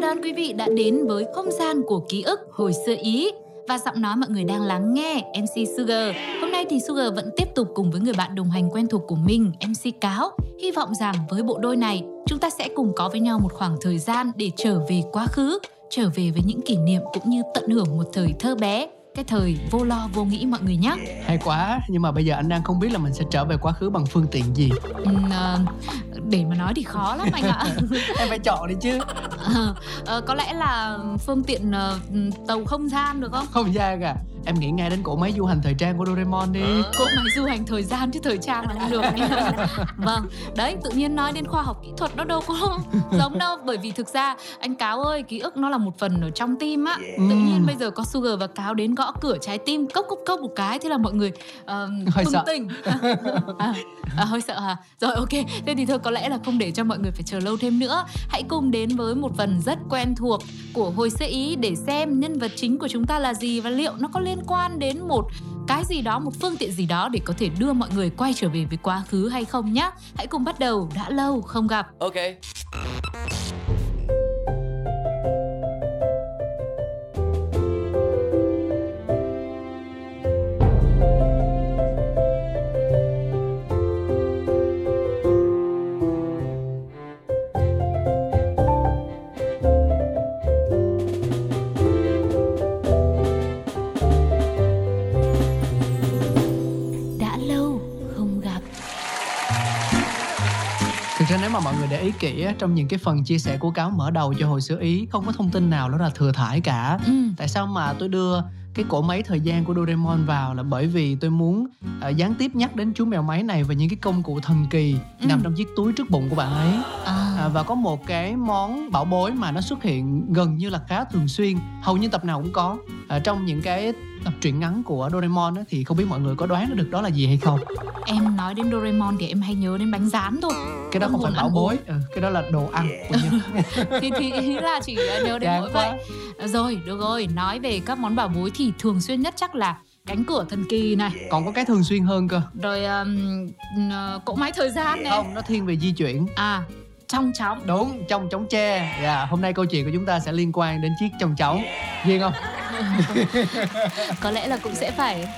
chào đón quý vị đã đến với không gian của ký ức hồi xưa Ý và giọng nói mọi người đang lắng nghe MC Sugar. Hôm nay thì Sugar vẫn tiếp tục cùng với người bạn đồng hành quen thuộc của mình, MC Cáo. Hy vọng rằng với bộ đôi này, chúng ta sẽ cùng có với nhau một khoảng thời gian để trở về quá khứ, trở về với những kỷ niệm cũng như tận hưởng một thời thơ bé, cái thời vô lo vô nghĩ mọi người nhé. Hay quá, nhưng mà bây giờ anh đang không biết là mình sẽ trở về quá khứ bằng phương tiện gì Ừm, ờ, để mà nói thì khó lắm anh ạ. Em phải chọn đi chứ ờ, có lẽ là phương tiện tàu không gian được không? Không gian à Em nghĩ ngay đến cỗ máy du hành thời trang của Doraemon đi. Cỗ máy du hành thời gian chứ thời trang là không được. Vâng đấy tự nhiên nói đến khoa học kỹ thuật nó đâu có giống đâu. Bởi vì thực ra anh cáo ơi ký ức nó là một phần ở trong tim á. Tự nhiên bây giờ có sugar và cáo đến gõ cửa trái tim cốc cốc cốc một cái thế là mọi người uh, Hơi sợ. tỉnh à, à, hơi sợ hả? Rồi ok. Thế thì thôi có lẽ là không để cho mọi người phải chờ lâu thêm nữa. Hãy cùng đến với một phần rất quen thuộc của hồi xưa ý để xem nhân vật chính của chúng ta là gì và liệu nó có liên liên quan đến một cái gì đó, một phương tiện gì đó để có thể đưa mọi người quay trở về với quá khứ hay không nhé hãy cùng bắt đầu, đã lâu không gặp Ok. Nếu mà mọi người để ý kỹ Trong những cái phần chia sẻ của cáo mở đầu cho hồi xưa Ý Không có thông tin nào đó là thừa thải cả ừ. Tại sao mà tôi đưa cái cỗ máy thời gian của Doraemon vào là bởi vì tôi muốn ờ, gián tiếp nhắc đến chú mèo máy này và những cái công cụ thần kỳ Ừ. nằm trong chiếc túi trước bụng của bạn ấy à, à, và có một cái món bảo bối mà nó xuất hiện gần như là khá thường xuyên hầu như tập nào cũng có à, trong những cái tập truyện ngắn của Doraemon á, thì không biết mọi người có đoán được đó là gì hay không? Em nói đến Doraemon thì em hay nhớ đến bánh rán thôi. Cái đó không phải bảo bối ừ, cái đó là đồ ăn của nhân thì thì ý là chỉ nhớ đến Chán mỗi quá. vậy rồi được rồi. Nói về các món bảo bối thì thường xuyên nhất chắc là cánh cửa thần kỳ này. Còn có cái thường xuyên hơn cơ. Rồi um, uh, cỗ máy thời gian này. Không nó thiên về di chuyển. À trong chóng. Đúng trong chóng tre. Dạ hôm nay câu chuyện của chúng ta sẽ liên quan đến chiếc trong chóng. Duyên không có lẽ là cũng sẽ phải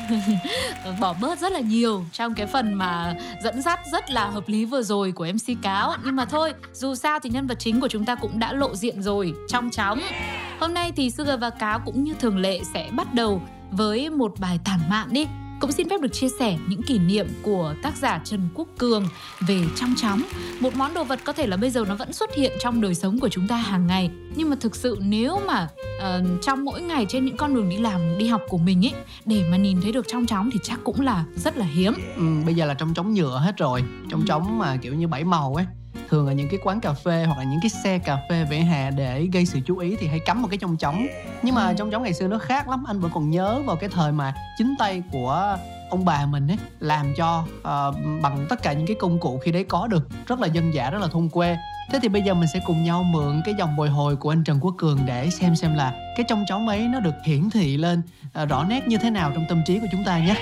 bỏ bớt rất là nhiều trong cái phần mà dẫn dắt rất là hợp lý vừa rồi của MC Cáo. Nhưng mà thôi, dù sao thì nhân vật chính của chúng ta cũng đã lộ diện rồi, trong chóng. Hôm nay thì Sugar và Cáo cũng như thường lệ sẽ bắt đầu với một bài tản mạn đi cũng xin phép được chia sẻ những kỷ niệm của tác giả Trần Quốc Cường về trong chóng. Một món đồ vật có thể là bây giờ nó vẫn xuất hiện trong đời sống của chúng ta hàng ngày. Nhưng mà thực sự nếu mà ờ, trong mỗi ngày trên những con đường đi làm đi học của mình ấy để mà nhìn thấy được trong chóng thì chắc cũng là rất là hiếm. Ừ, bây giờ là trong chóng nhựa hết rồi. Trong chóng mà kiểu như bảy màu ấy thường là những cái quán cà phê hoặc là những cái xe cà phê vỉa hè để gây sự chú ý thì hay cắm một cái trong trống. Nhưng mà trong trống ngày xưa nó khác lắm anh vẫn còn nhớ vào cái thời mà chính tay của ông bà mình ấy làm cho uh, bằng tất cả những cái công cụ khi đấy có được rất là dân dã rất là thôn quê. Thế thì bây giờ mình sẽ cùng nhau mượn cái dòng bồi hồi của anh Trần Quốc Cường để xem xem là cái trong trống ấy nó được hiển thị lên uh, rõ nét như thế nào trong tâm trí của chúng ta nhé.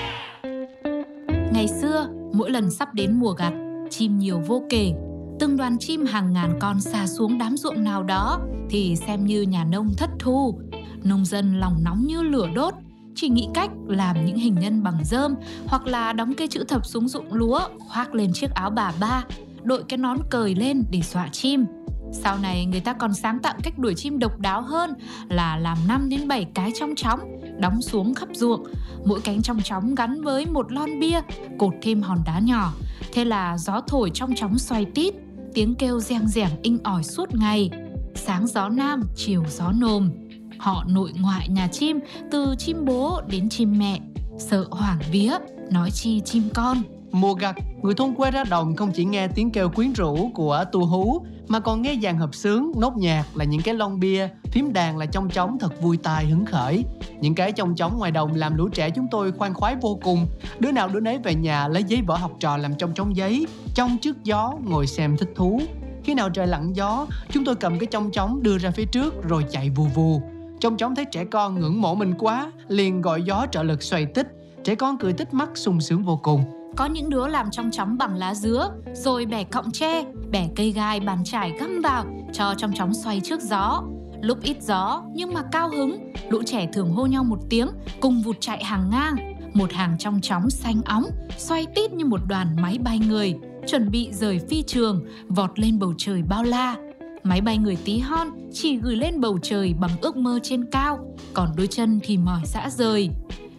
Ngày xưa, mỗi lần sắp đến mùa gặt, chim nhiều vô kể. Từng đoàn chim hàng ngàn con xà xuống đám ruộng nào đó thì xem như nhà nông thất thu. Nông dân lòng nóng như lửa đốt, chỉ nghĩ cách làm những hình nhân bằng rơm hoặc là đóng cây chữ thập xuống ruộng lúa, khoác lên chiếc áo bà ba, đội cái nón cời lên để dọa chim. Sau này người ta còn sáng tạo cách đuổi chim độc đáo hơn là làm 5 đến 7 cái trong chóng, đóng xuống khắp ruộng mỗi cánh trong chóng gắn với một lon bia cột thêm hòn đá nhỏ thế là gió thổi trong chóng xoay tít tiếng kêu reng rẻng inh ỏi suốt ngày. Sáng gió nam chiều gió nồm. Họ nội ngoại nhà chim từ chim bố đến chim mẹ. Sợ hoảng vía nói chi chim con. Mùa gặt, người thôn quê ra đồng không chỉ nghe tiếng kêu quyến rũ của tu hú mà còn nghe dàn hợp sướng, nốt nhạc là những cái lon bia, phím đàn là trong trống thật vui tai hứng khởi. Những cái trong trống ngoài đồng làm lũ trẻ chúng tôi khoan khoái vô cùng. Đứa nào đứa nấy về nhà lấy giấy vở học trò làm trong trống giấy, trong trước gió ngồi xem thích thú. Khi nào trời lặng gió, chúng tôi cầm cái trong trống đưa ra phía trước rồi chạy vù vù. Trong trống thấy trẻ con ngưỡng mộ mình quá, liền gọi gió trợ lực xoay tích. Trẻ con cười tích mắt sung sướng vô cùng có những đứa làm trong chóng bằng lá dứa, rồi bẻ cọng tre, bẻ cây gai bàn trải găm vào, cho trong chóng xoay trước gió. Lúc ít gió nhưng mà cao hứng, lũ trẻ thường hô nhau một tiếng, cùng vụt chạy hàng ngang. Một hàng trong chóng xanh óng, xoay tít như một đoàn máy bay người, chuẩn bị rời phi trường, vọt lên bầu trời bao la. Máy bay người tí hon chỉ gửi lên bầu trời bằng ước mơ trên cao, còn đôi chân thì mỏi dã rời.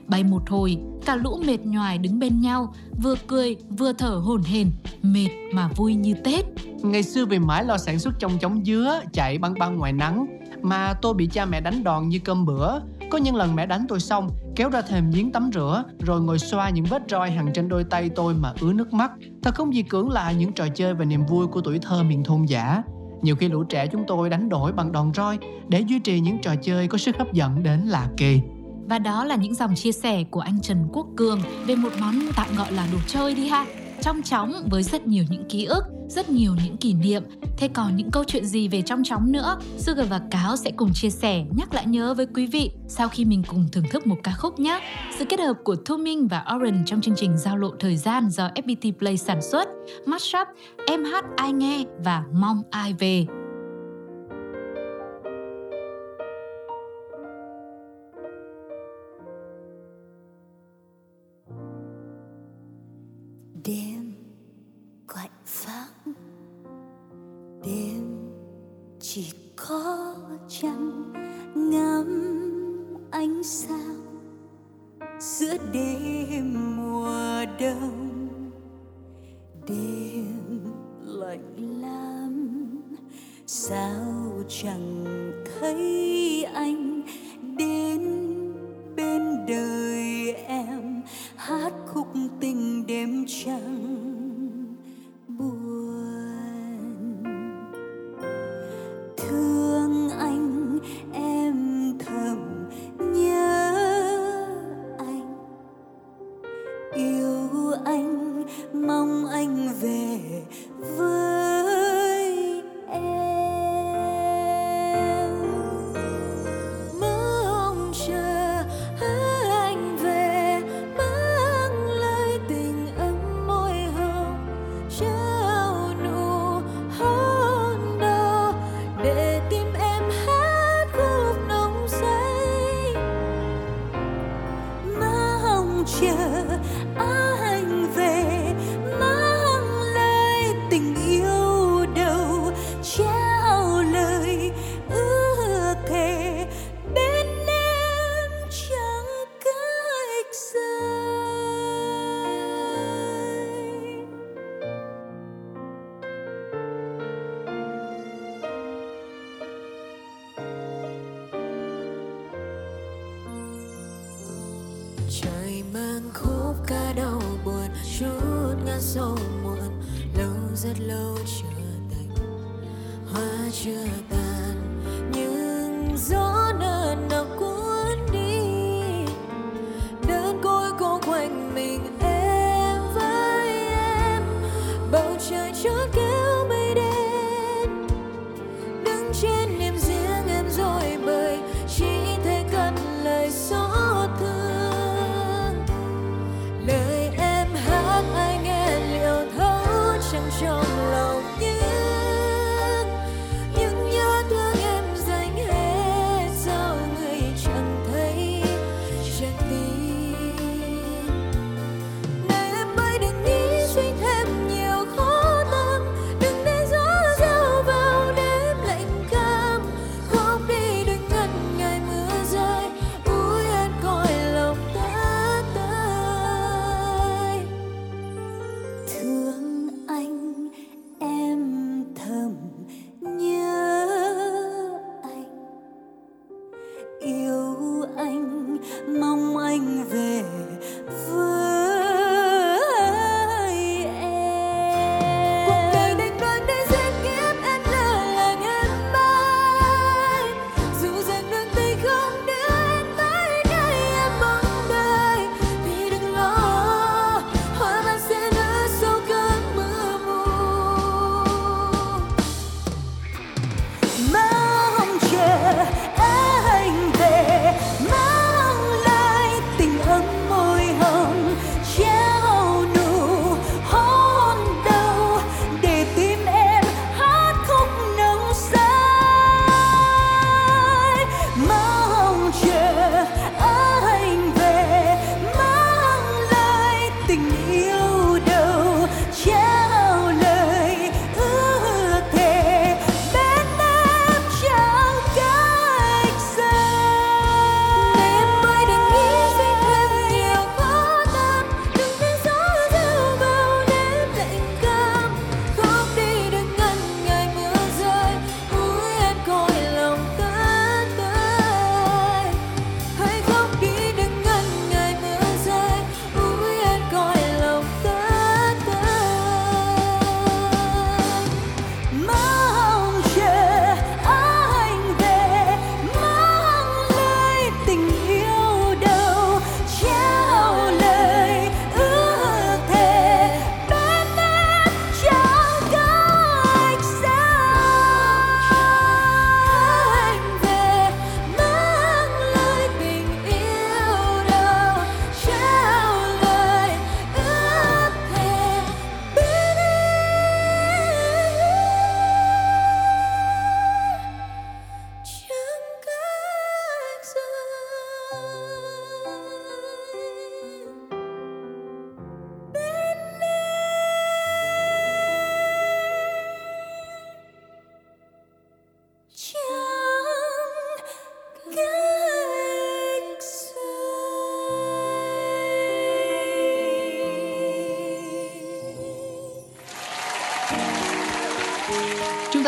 Bay một hồi, cả lũ mệt nhoài đứng bên nhau, vừa cười vừa thở hổn hển, mệt mà vui như Tết. Ngày xưa vì mãi lo sản xuất trong chóng dứa, chạy băng băng ngoài nắng, mà tôi bị cha mẹ đánh đòn như cơm bữa. Có những lần mẹ đánh tôi xong, kéo ra thềm giếng tắm rửa, rồi ngồi xoa những vết roi hằn trên đôi tay tôi mà ứa nước mắt. Thật không gì cưỡng lại những trò chơi và niềm vui của tuổi thơ miền thôn giả. Nhiều khi lũ trẻ chúng tôi đánh đổi bằng đòn roi để duy trì những trò chơi có sức hấp dẫn đến lạ kỳ. Và đó là những dòng chia sẻ của anh Trần Quốc Cường về một món tạm gọi là đồ chơi đi ha. Trong chóng với rất nhiều những ký ức, rất nhiều những kỷ niệm. Thế còn những câu chuyện gì về trong chóng nữa, Sugar và Cáo sẽ cùng chia sẻ, nhắc lại nhớ với quý vị sau khi mình cùng thưởng thức một ca khúc nhé. Sự kết hợp của Thu Minh và Orange trong chương trình Giao lộ thời gian do FPT Play sản xuất, Mashup, Em hát ai nghe và Mong ai về. Đêm quạnh vắng đêm chỉ có trăng ngắm ánh sao. Giữa đêm mùa đông, đêm lạnh lắm. Sao chẳng thấy anh?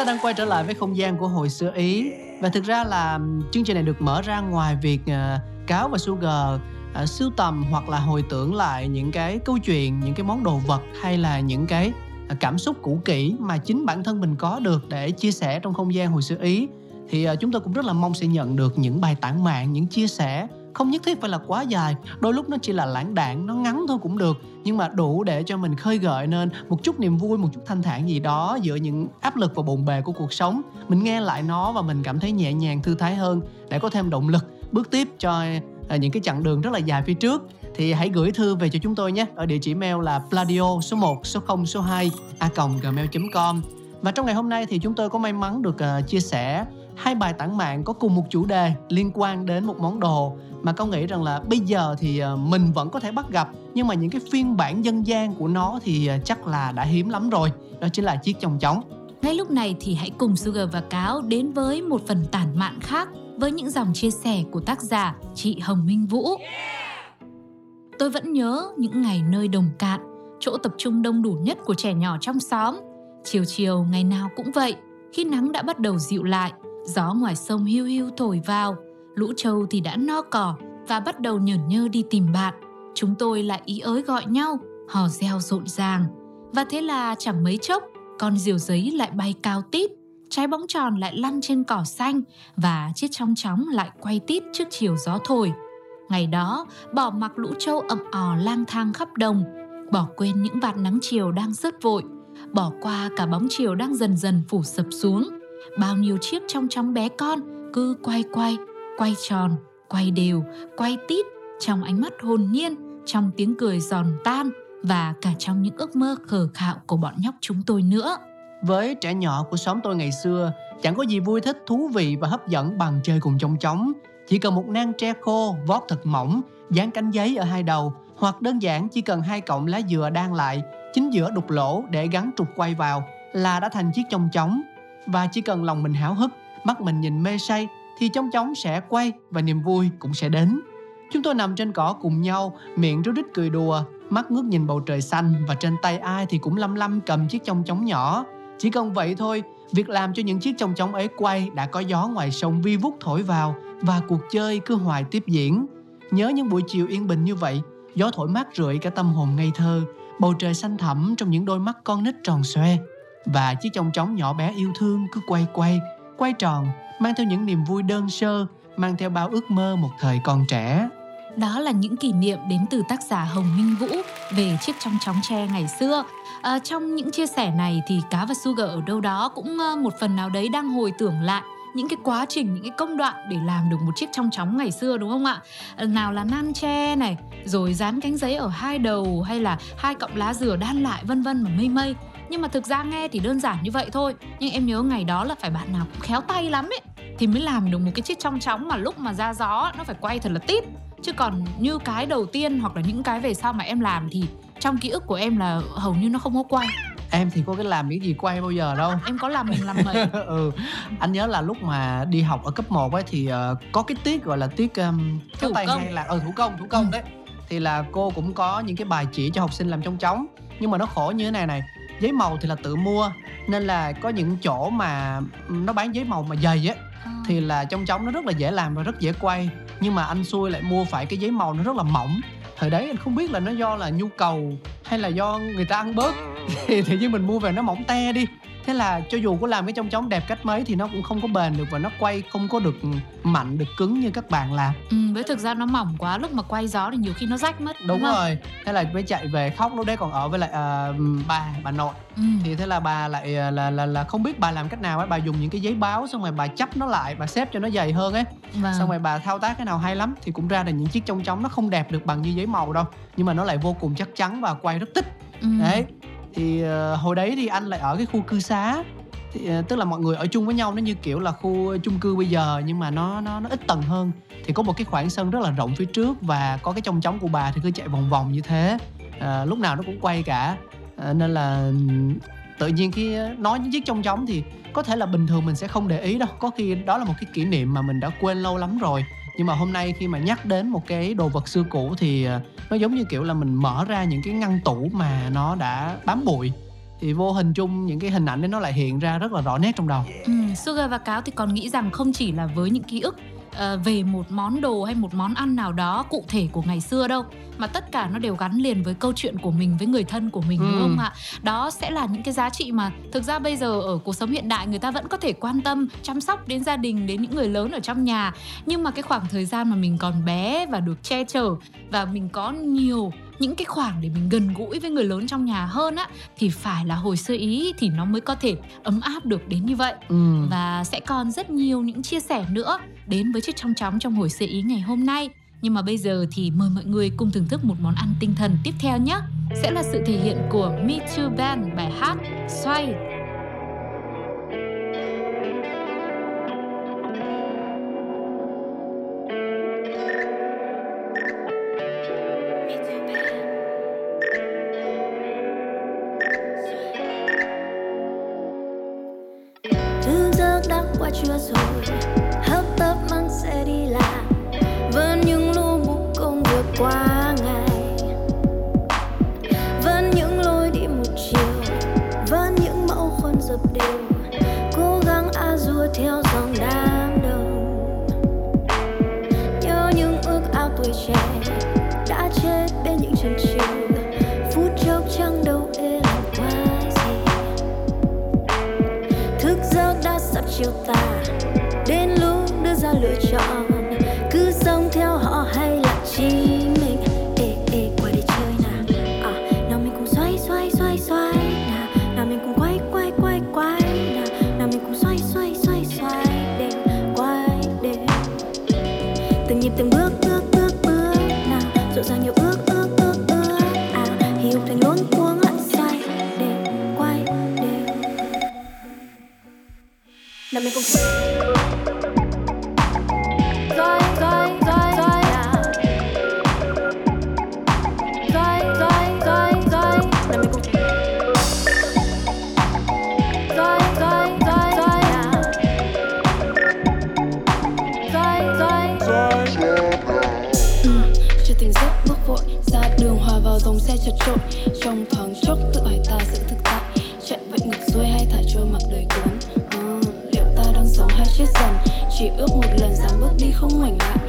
Ta đang quay trở lại với không gian của hồi xưa Ý. Và thực ra là chương trình này được mở ra ngoài việc uh, Cáo và Sugar uh, sưu tầm hoặc là hồi tưởng lại những cái câu chuyện, những cái món đồ vật hay là những cái uh, cảm xúc cũ kỹ mà chính bản thân mình có được để chia sẻ trong không gian hồi xưa Ý. Thì uh, chúng tôi cũng rất là mong sẽ nhận được những bài tản mạn, những chia sẻ không nhất thiết phải là quá dài đôi lúc nó chỉ là lãng đạn nó ngắn thôi cũng được. Nhưng mà đủ để cho mình khơi gợi nên một chút niềm vui một chút thanh thản gì đó giữa những áp lực và bộn bề của cuộc sống. Mình nghe lại nó và mình cảm thấy nhẹ nhàng thư thái hơn để có thêm động lực. Bước tiếp cho à, những cái chặng đường rất là dài phía trước thì hãy gửi thư về cho chúng tôi nhé ở địa chỉ mail là pladio số 1 số 0 số 2 a gmail.com và trong ngày hôm nay thì chúng tôi có may mắn được uh, chia sẻ hai bài tản mạng có cùng một chủ đề liên quan đến một món đồ mà con nghĩ rằng là bây giờ thì ờ, mình vẫn có thể bắt gặp nhưng mà những cái phiên bản dân gian của nó thì ờ, chắc là đã hiếm lắm rồi đó chính là chiếc chồng chóng ngay lúc này thì hãy cùng Sugar và Cáo đến với một phần tản mạn khác với những dòng chia sẻ của tác giả chị Hồng Minh Vũ. Tôi vẫn nhớ những ngày nơi đồng cạn, chỗ tập trung đông đủ nhất của trẻ nhỏ trong xóm. Chiều chiều ngày nào cũng vậy, khi nắng đã bắt đầu dịu lại, gió ngoài sông hiu hiu thổi vào, lũ trâu thì đã no cỏ và bắt đầu nhởn nhơ đi tìm bạn. Chúng tôi lại ý ới gọi nhau, hò reo rộn ràng. Và thế là chẳng mấy chốc, con diều giấy lại bay cao tít, trái bóng tròn lại lăn trên cỏ xanh và chiếc trong chóng lại quay tít trước chiều gió thổi. Ngày đó, bỏ mặc lũ trâu ậm ò lang thang khắp đồng, bỏ quên những vạt nắng chiều đang rớt vội, bỏ qua cả bóng chiều đang dần dần phủ sập xuống. Bao nhiêu chiếc trong chóng bé con cứ quay quay quay tròn, quay đều, quay tít trong ánh mắt hồn nhiên, trong tiếng cười giòn tan và cả trong những ước mơ khờ khạo của bọn nhóc chúng tôi nữa. Với trẻ nhỏ của xóm tôi ngày xưa, chẳng có gì vui thích, thú vị và hấp dẫn bằng chơi cùng trong chóng. Chỉ cần một nang tre khô, vót thật mỏng, dán cánh giấy ở hai đầu, hoặc đơn giản chỉ cần hai cọng lá dừa đan lại, chính giữa đục lỗ để gắn trục quay vào là đã thành chiếc trong chóng. Và chỉ cần lòng mình háo hức, mắt mình nhìn mê say thì trong chóng sẽ quay và niềm vui cũng sẽ đến. Chúng tôi nằm trên cỏ cùng nhau, miệng rú rít cười đùa, mắt ngước nhìn bầu trời xanh và trên tay ai thì cũng lăm lăm cầm chiếc chong chóng nhỏ. Chỉ cần vậy thôi, việc làm cho những chiếc chong chóng ấy quay đã có gió ngoài sông vi vút thổi vào và cuộc chơi cứ hoài tiếp diễn. Nhớ những buổi chiều yên bình như vậy, gió thổi mát rượi cả tâm hồn ngây thơ, bầu trời xanh thẳm trong những đôi mắt con nít tròn xoe và chiếc chong chóng nhỏ bé yêu thương cứ quay quay, quay tròn mang theo những niềm vui đơn sơ, mang theo bao ước mơ một thời còn trẻ. Đó là những kỷ niệm đến từ tác giả Hồng Minh Vũ về chiếc trong chóng tre ngày xưa. À, trong những chia sẻ này thì Cá và Sugar ở đâu đó cũng ờ, một phần nào đấy đang hồi tưởng lại những cái quá trình những cái công đoạn để làm được một chiếc trong chóng ngày xưa đúng không ạ ờ, nào là nan tre này rồi dán cánh giấy ở hai đầu hay là hai cọng lá dừa đan lại vân vân và mây mây nhưng mà thực ra nghe thì đơn giản như vậy thôi. Nhưng em nhớ ngày đó là phải bạn nào cũng khéo tay lắm ấy. Thì mới làm được một cái chiếc trong chóng mà lúc mà ra gió nó phải quay thật là tít. Chứ còn như cái đầu tiên hoặc là những cái về sau mà em làm thì trong ký ức của em là hầu như nó không có quay. Em thì có cái làm cái gì quay bao giờ đâu. Em có làm mình làm mấy ừ. Anh nhớ là lúc mà đi học ở cấp 1 ấy thì uh, có cái tiết gọi là tiết um, thủ tay công. hay là ừ thủ công thủ công ừ. đấy. Thì là cô cũng có những cái bài chỉ cho học sinh làm trong chóng. Nhưng mà nó khổ như thế này này giấy màu thì là tự mua nên là có những chỗ mà nó bán giấy màu mà dày á à. thì là trong chóng nó rất là dễ làm và rất dễ quay. Nhưng mà anh xui lại mua phải cái giấy màu nó rất là mỏng. Thời đấy anh không biết là nó do là nhu cầu hay là do người ta ăn bớt. Thì tự nhiên mình mua về nó mỏng te đi thế là cho dù có làm cái trong chóng đẹp cách mấy thì nó cũng không có bền được và nó quay không có được mạnh được cứng như các bạn làm ừ với thực ra nó mỏng quá lúc mà quay gió thì nhiều khi nó rách mất đúng, đúng rồi thế là mới chạy về khóc lúc đấy còn ở với lại uh, bà bà nội ừ. thì thế là bà lại uh, là, là là không biết bà làm cách nào ấy bà dùng những cái giấy báo xong rồi bà chấp nó lại bà xếp cho nó dày hơn ấy vâng. xong rồi bà thao tác cái nào hay lắm thì cũng ra được những chiếc trong chóng nó không đẹp được bằng như giấy màu đâu nhưng mà nó lại vô cùng chắc chắn và quay rất tích ừ. đấy thì uh, hồi đấy thì anh lại ở cái khu cư xá. Thì, uh, tức là mọi người ở chung với nhau nó như kiểu là khu chung cư bây giờ nhưng mà nó nó nó ít tầng hơn. Thì có một cái khoảng sân rất là rộng phía trước và có cái trong trống của bà thì cứ chạy vòng vòng như thế. Uh, lúc nào nó cũng quay cả. Uh, nên là tự nhiên khi nói những chiếc trong trống thì có thể là bình thường mình sẽ không để ý đâu. Có khi đó là một cái kỷ niệm mà mình đã quên lâu lắm rồi nhưng mà hôm nay khi mà nhắc đến một cái đồ vật xưa cũ thì à, nó giống như kiểu là mình mở ra những cái ngăn tủ mà nó đã bám bụi. Thì vô hình chung những cái hình ảnh đấy nó lại hiện ra rất là rõ nét trong đầu. Ừ, Sugar và Cáo thì còn nghĩ rằng không chỉ là với những ký ức uh, về một món đồ hay một món ăn nào đó cụ thể của ngày xưa đâu mà tất cả nó đều gắn liền với câu chuyện của mình với người thân của mình ừ. đúng không ạ đó sẽ là những cái giá trị mà thực ra bây giờ ở cuộc sống hiện đại người ta vẫn có thể quan tâm chăm sóc đến gia đình đến những người lớn ở trong nhà nhưng mà cái khoảng thời gian mà mình còn bé và được che chở và mình có nhiều những cái khoảng để mình gần gũi với người lớn trong nhà hơn á thì phải là hồi sơ ý thì nó mới có thể ấm áp được đến như vậy. Ừ. và sẽ còn rất nhiều những chia sẻ nữa đến với chiếc trong chóng trong hồi sơ ý ngày hôm nay. Nhưng mà bây giờ thì mời mọi người cùng thưởng thức một món ăn tinh thần tiếp theo nhé. Sẽ là sự thể hiện của Me Too Band bài hát Xoay từng bước bước bước bước nào. Rộn ràng nhiều ước ước ước ước à hiểu thành luống cuống lại xoay để quay để. Nào mình cùng chỉ ước một lần dám bước đi không ngoảnh lại.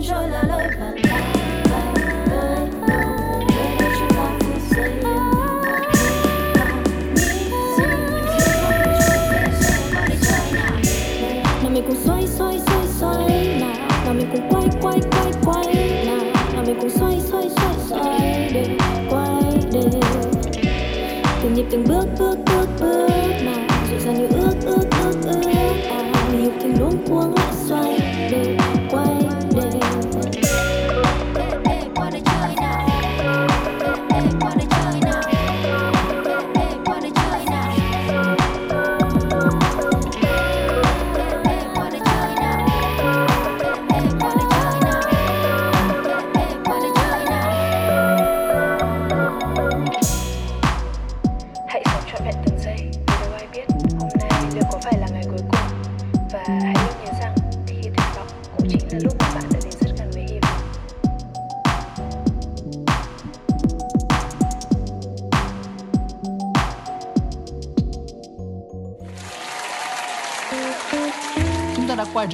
Quay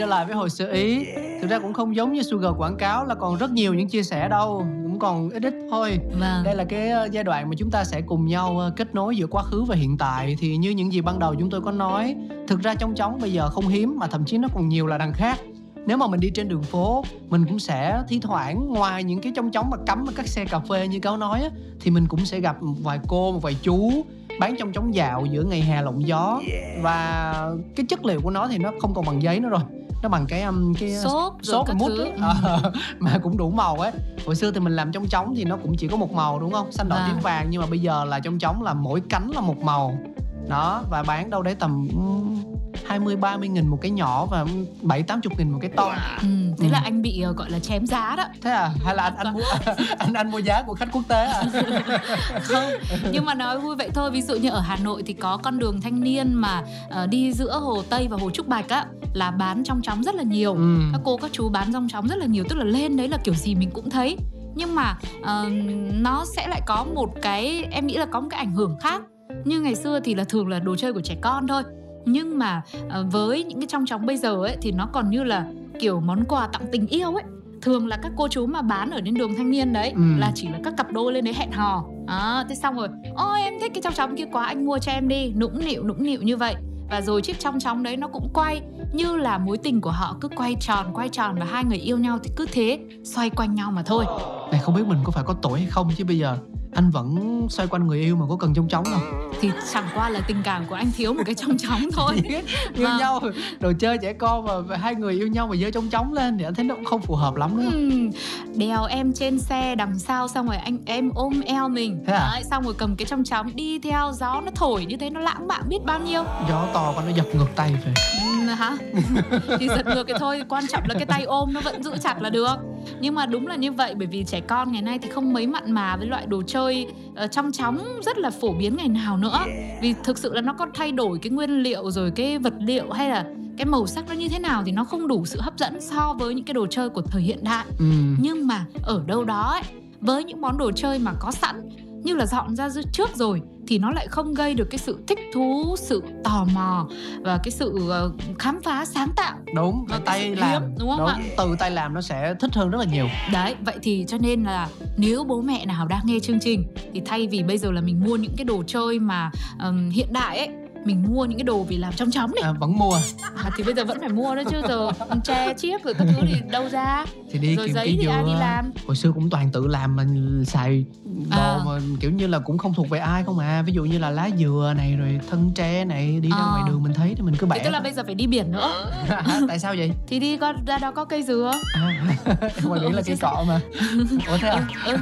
trở lại với hồi sự ý. Thực ra cũng không giống như sugar quảng cáo là còn rất nhiều những chia sẻ đâu cũng còn ít ít thôi. Vâng. Đây là cái ờ, giai đoạn mà chúng ta sẽ cùng nhau ờ, kết nối giữa quá khứ và hiện tại. Thì như những gì ban đầu chúng tôi có nói thực ra trong chóng bây giờ không hiếm mà thậm chí nó còn nhiều là đằng khác. Nếu mà mình đi trên đường phố mình cũng sẽ thi thoảng ngoài những cái trong chóng mà cắm ở các xe cà phê như cáo nói á, thì mình cũng sẽ gặp một vài cô một vài chú bán trong chóng dạo giữa ngày hè lộng gió. Và cái chất liệu của nó thì nó không còn bằng giấy nữa rồi nó bằng cái um, cái xốp các và mút. Ừ. Ờ, mà cũng đủ màu ấy hồi xưa thì mình làm trong trống thì nó cũng chỉ có một màu đúng không xanh đỏ Vâng. tím vàng nhưng mà bây giờ là trong trống là mỗi cánh là một màu đó và bán đâu đấy tầm hai mươi ba mươi nghìn một cái nhỏ và bảy tám chục nghìn một cái to. Ừ, thế Ừ. là anh bị ờ, gọi là chém giá đó. Thế à? Hay là anh anh mua anh anh mua giá của khách quốc tế à? Không nhưng mà nói vui vậy thôi. Ví dụ như ở Hà Nội thì có con đường thanh niên mà ờ, đi giữa hồ Tây và hồ Trúc Bạch á là bán trong chóng rất là nhiều. Ừ. các cô các chú bán trong chóng rất là nhiều tức là lên đấy là kiểu gì mình cũng thấy. Nhưng mà ờ, nó sẽ lại có một cái em nghĩ là có một cái ảnh hưởng khác. Như ngày xưa thì là thường là đồ chơi của trẻ con thôi nhưng mà ờ, với những cái trong chóng bây giờ ấy thì nó còn như là kiểu món quà tặng tình yêu ấy. Thường là các cô chú mà bán ở trên đường thanh niên đấy Ừ. là chỉ là các cặp đôi lên đấy hẹn hò. À, thế xong rồi ôi em thích cái trong chóng kia quá anh mua cho em đi. Nũng nịu nũng nịu như vậy. Và rồi chiếc trong chóng đấy nó cũng quay như là mối tình của họ cứ quay tròn quay tròn và hai người yêu nhau thì cứ thế xoay quanh nhau mà thôi. Này không biết mình có phải có tuổi hay không chứ bây giờ anh vẫn xoay quanh người yêu mà có cần trong trống không? Thì chẳng qua là tình cảm của anh thiếu một cái trong chóng thôi. Yêu Vâng. nhau đồ chơi trẻ con mà và hai người yêu nhau mà giơ trong trống lên thì anh thấy nó cũng không phù hợp lắm đúng không? Ừm, đèo em trên xe đằng sau xong rồi anh em ôm eo mình. Thế à? Đấy, xong rồi cầm cái trong chóng đi theo gió nó thổi như thế nó lãng mạn biết bao nhiêu. Gió to quá nó giật ngược tay về Ừm, hả? Thì giật ngược cái thôi quan trọng là cái tay ôm nó vẫn giữ chặt là được. Nhưng mà đúng là như vậy bởi vì trẻ con ngày nay thì không mấy mặn mà với loại đồ chơi ờ, trong chóng rất là phổ biến ngày nào nữa. Vì thực sự là nó có thay đổi cái nguyên liệu rồi cái vật liệu hay là cái màu sắc nó như thế nào thì nó không đủ sự hấp dẫn so với những cái đồ chơi của thời hiện đại. Ừ. nhưng mà ở đâu đó ấy, với những món đồ chơi mà có sẵn như là dọn ra trước rồi thì nó lại không gây được cái sự thích thú sự tò mò và cái sự ờ, khám phá sáng tạo đúng Và tay sự làm hiếm, đúng không ạ? từ tay làm nó sẽ thích hơn rất là nhiều đấy vậy thì cho nên là nếu bố mẹ nào đang nghe chương trình thì thay vì bây giờ là mình mua những cái đồ chơi mà ừm, hiện đại ấy mình mua những cái đồ vì làm trong chóng đi à, vẫn mua à, thì bây giờ vẫn phải mua đó chứ giờ tre chiếc rồi các thứ thì đâu ra. Thì đi rồi giấy thì ai đi làm? hồi xưa cũng toàn tự làm mình xài đồ À. mà kiểu như là cũng không thuộc về ai không à. Ví dụ như là lá dừa này rồi thân tre này đi ra À. ngoài đường mình thấy thì mình cứ thì bẻ tức là bây giờ phải đi biển nữa. Hả? tại sao vậy? Thì đi có ra đó có cây dừa. À, ngoài biển là cây cọ mà. Ủa thế à? Ừ.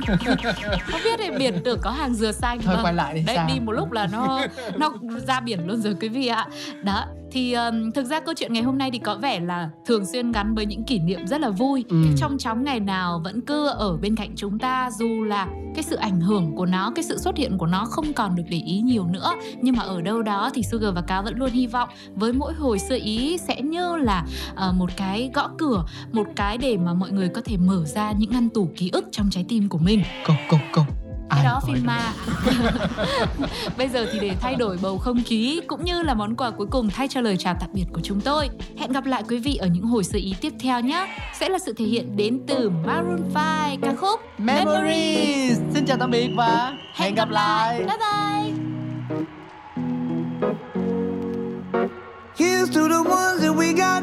không biết thì biển tưởng có hàng dừa xanh. Thôi vâng. quay lại đi đấy sao? đi một lúc là nó nó ra biển luôn rồi quý vị ạ. Đó thì um, thực ra câu chuyện ngày hôm nay thì có vẻ là thường xuyên gắn với những kỷ niệm rất là vui. Ừ. cái trong chóng ngày nào vẫn cứ ở bên cạnh chúng ta dù là cái sự ảnh hưởng của nó cái sự xuất hiện của nó không còn được để ý nhiều nữa nhưng mà ở đâu đó thì Sugar và Cáo vẫn luôn hy vọng với mỗi hồi sơ ý sẽ như là ờ, một cái gõ cửa một cái để mà mọi người có thể mở ra những ngăn tủ ký ức trong trái tim của mình. Câu câu câu cái đó phim ma. bây giờ thì để thay đổi bầu không khí cũng như là món quà cuối cùng thay cho lời chào tạm biệt của chúng tôi hẹn gặp lại quý vị ở những hồi sơ ý tiếp theo nhé. Sẽ là sự thể hiện đến từ Maroon 5 ca khúc Memories. Xin chào tạm biệt và hẹn gặp lại. Bye bye. Here's to the ones that we got.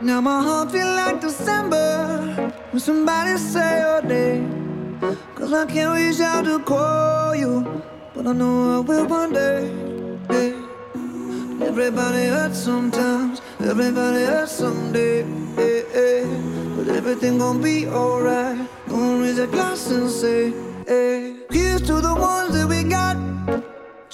Now my heart feel like December when somebody say your name. Cause I can't reach out to call you, but I know I will one day. Hey. Everybody hurts sometimes, everybody hurts someday. Hey, hey. But everything gon' be alright. Gonna raise a glass and say, hey. Here's to the ones that we got.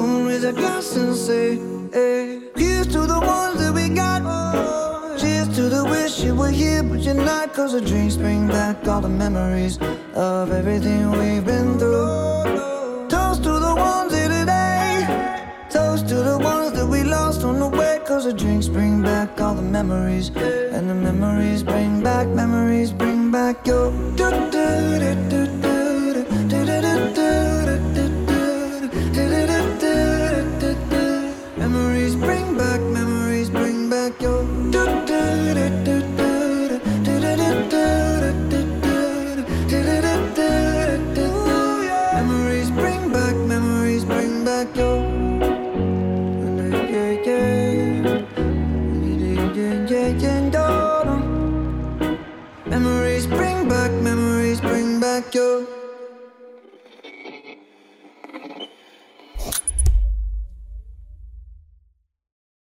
Gonna raise a glass and say, hey, here's to the ones that we got. Cheers to the wish you were here, but you're not. Cause the drinks bring back all the memories of everything we've been through. Toast to the ones here today. Toast to the ones that we lost on the way. Cause the drinks bring back all the memories. And the memories bring back, memories bring back your. Do, do, do, do, do.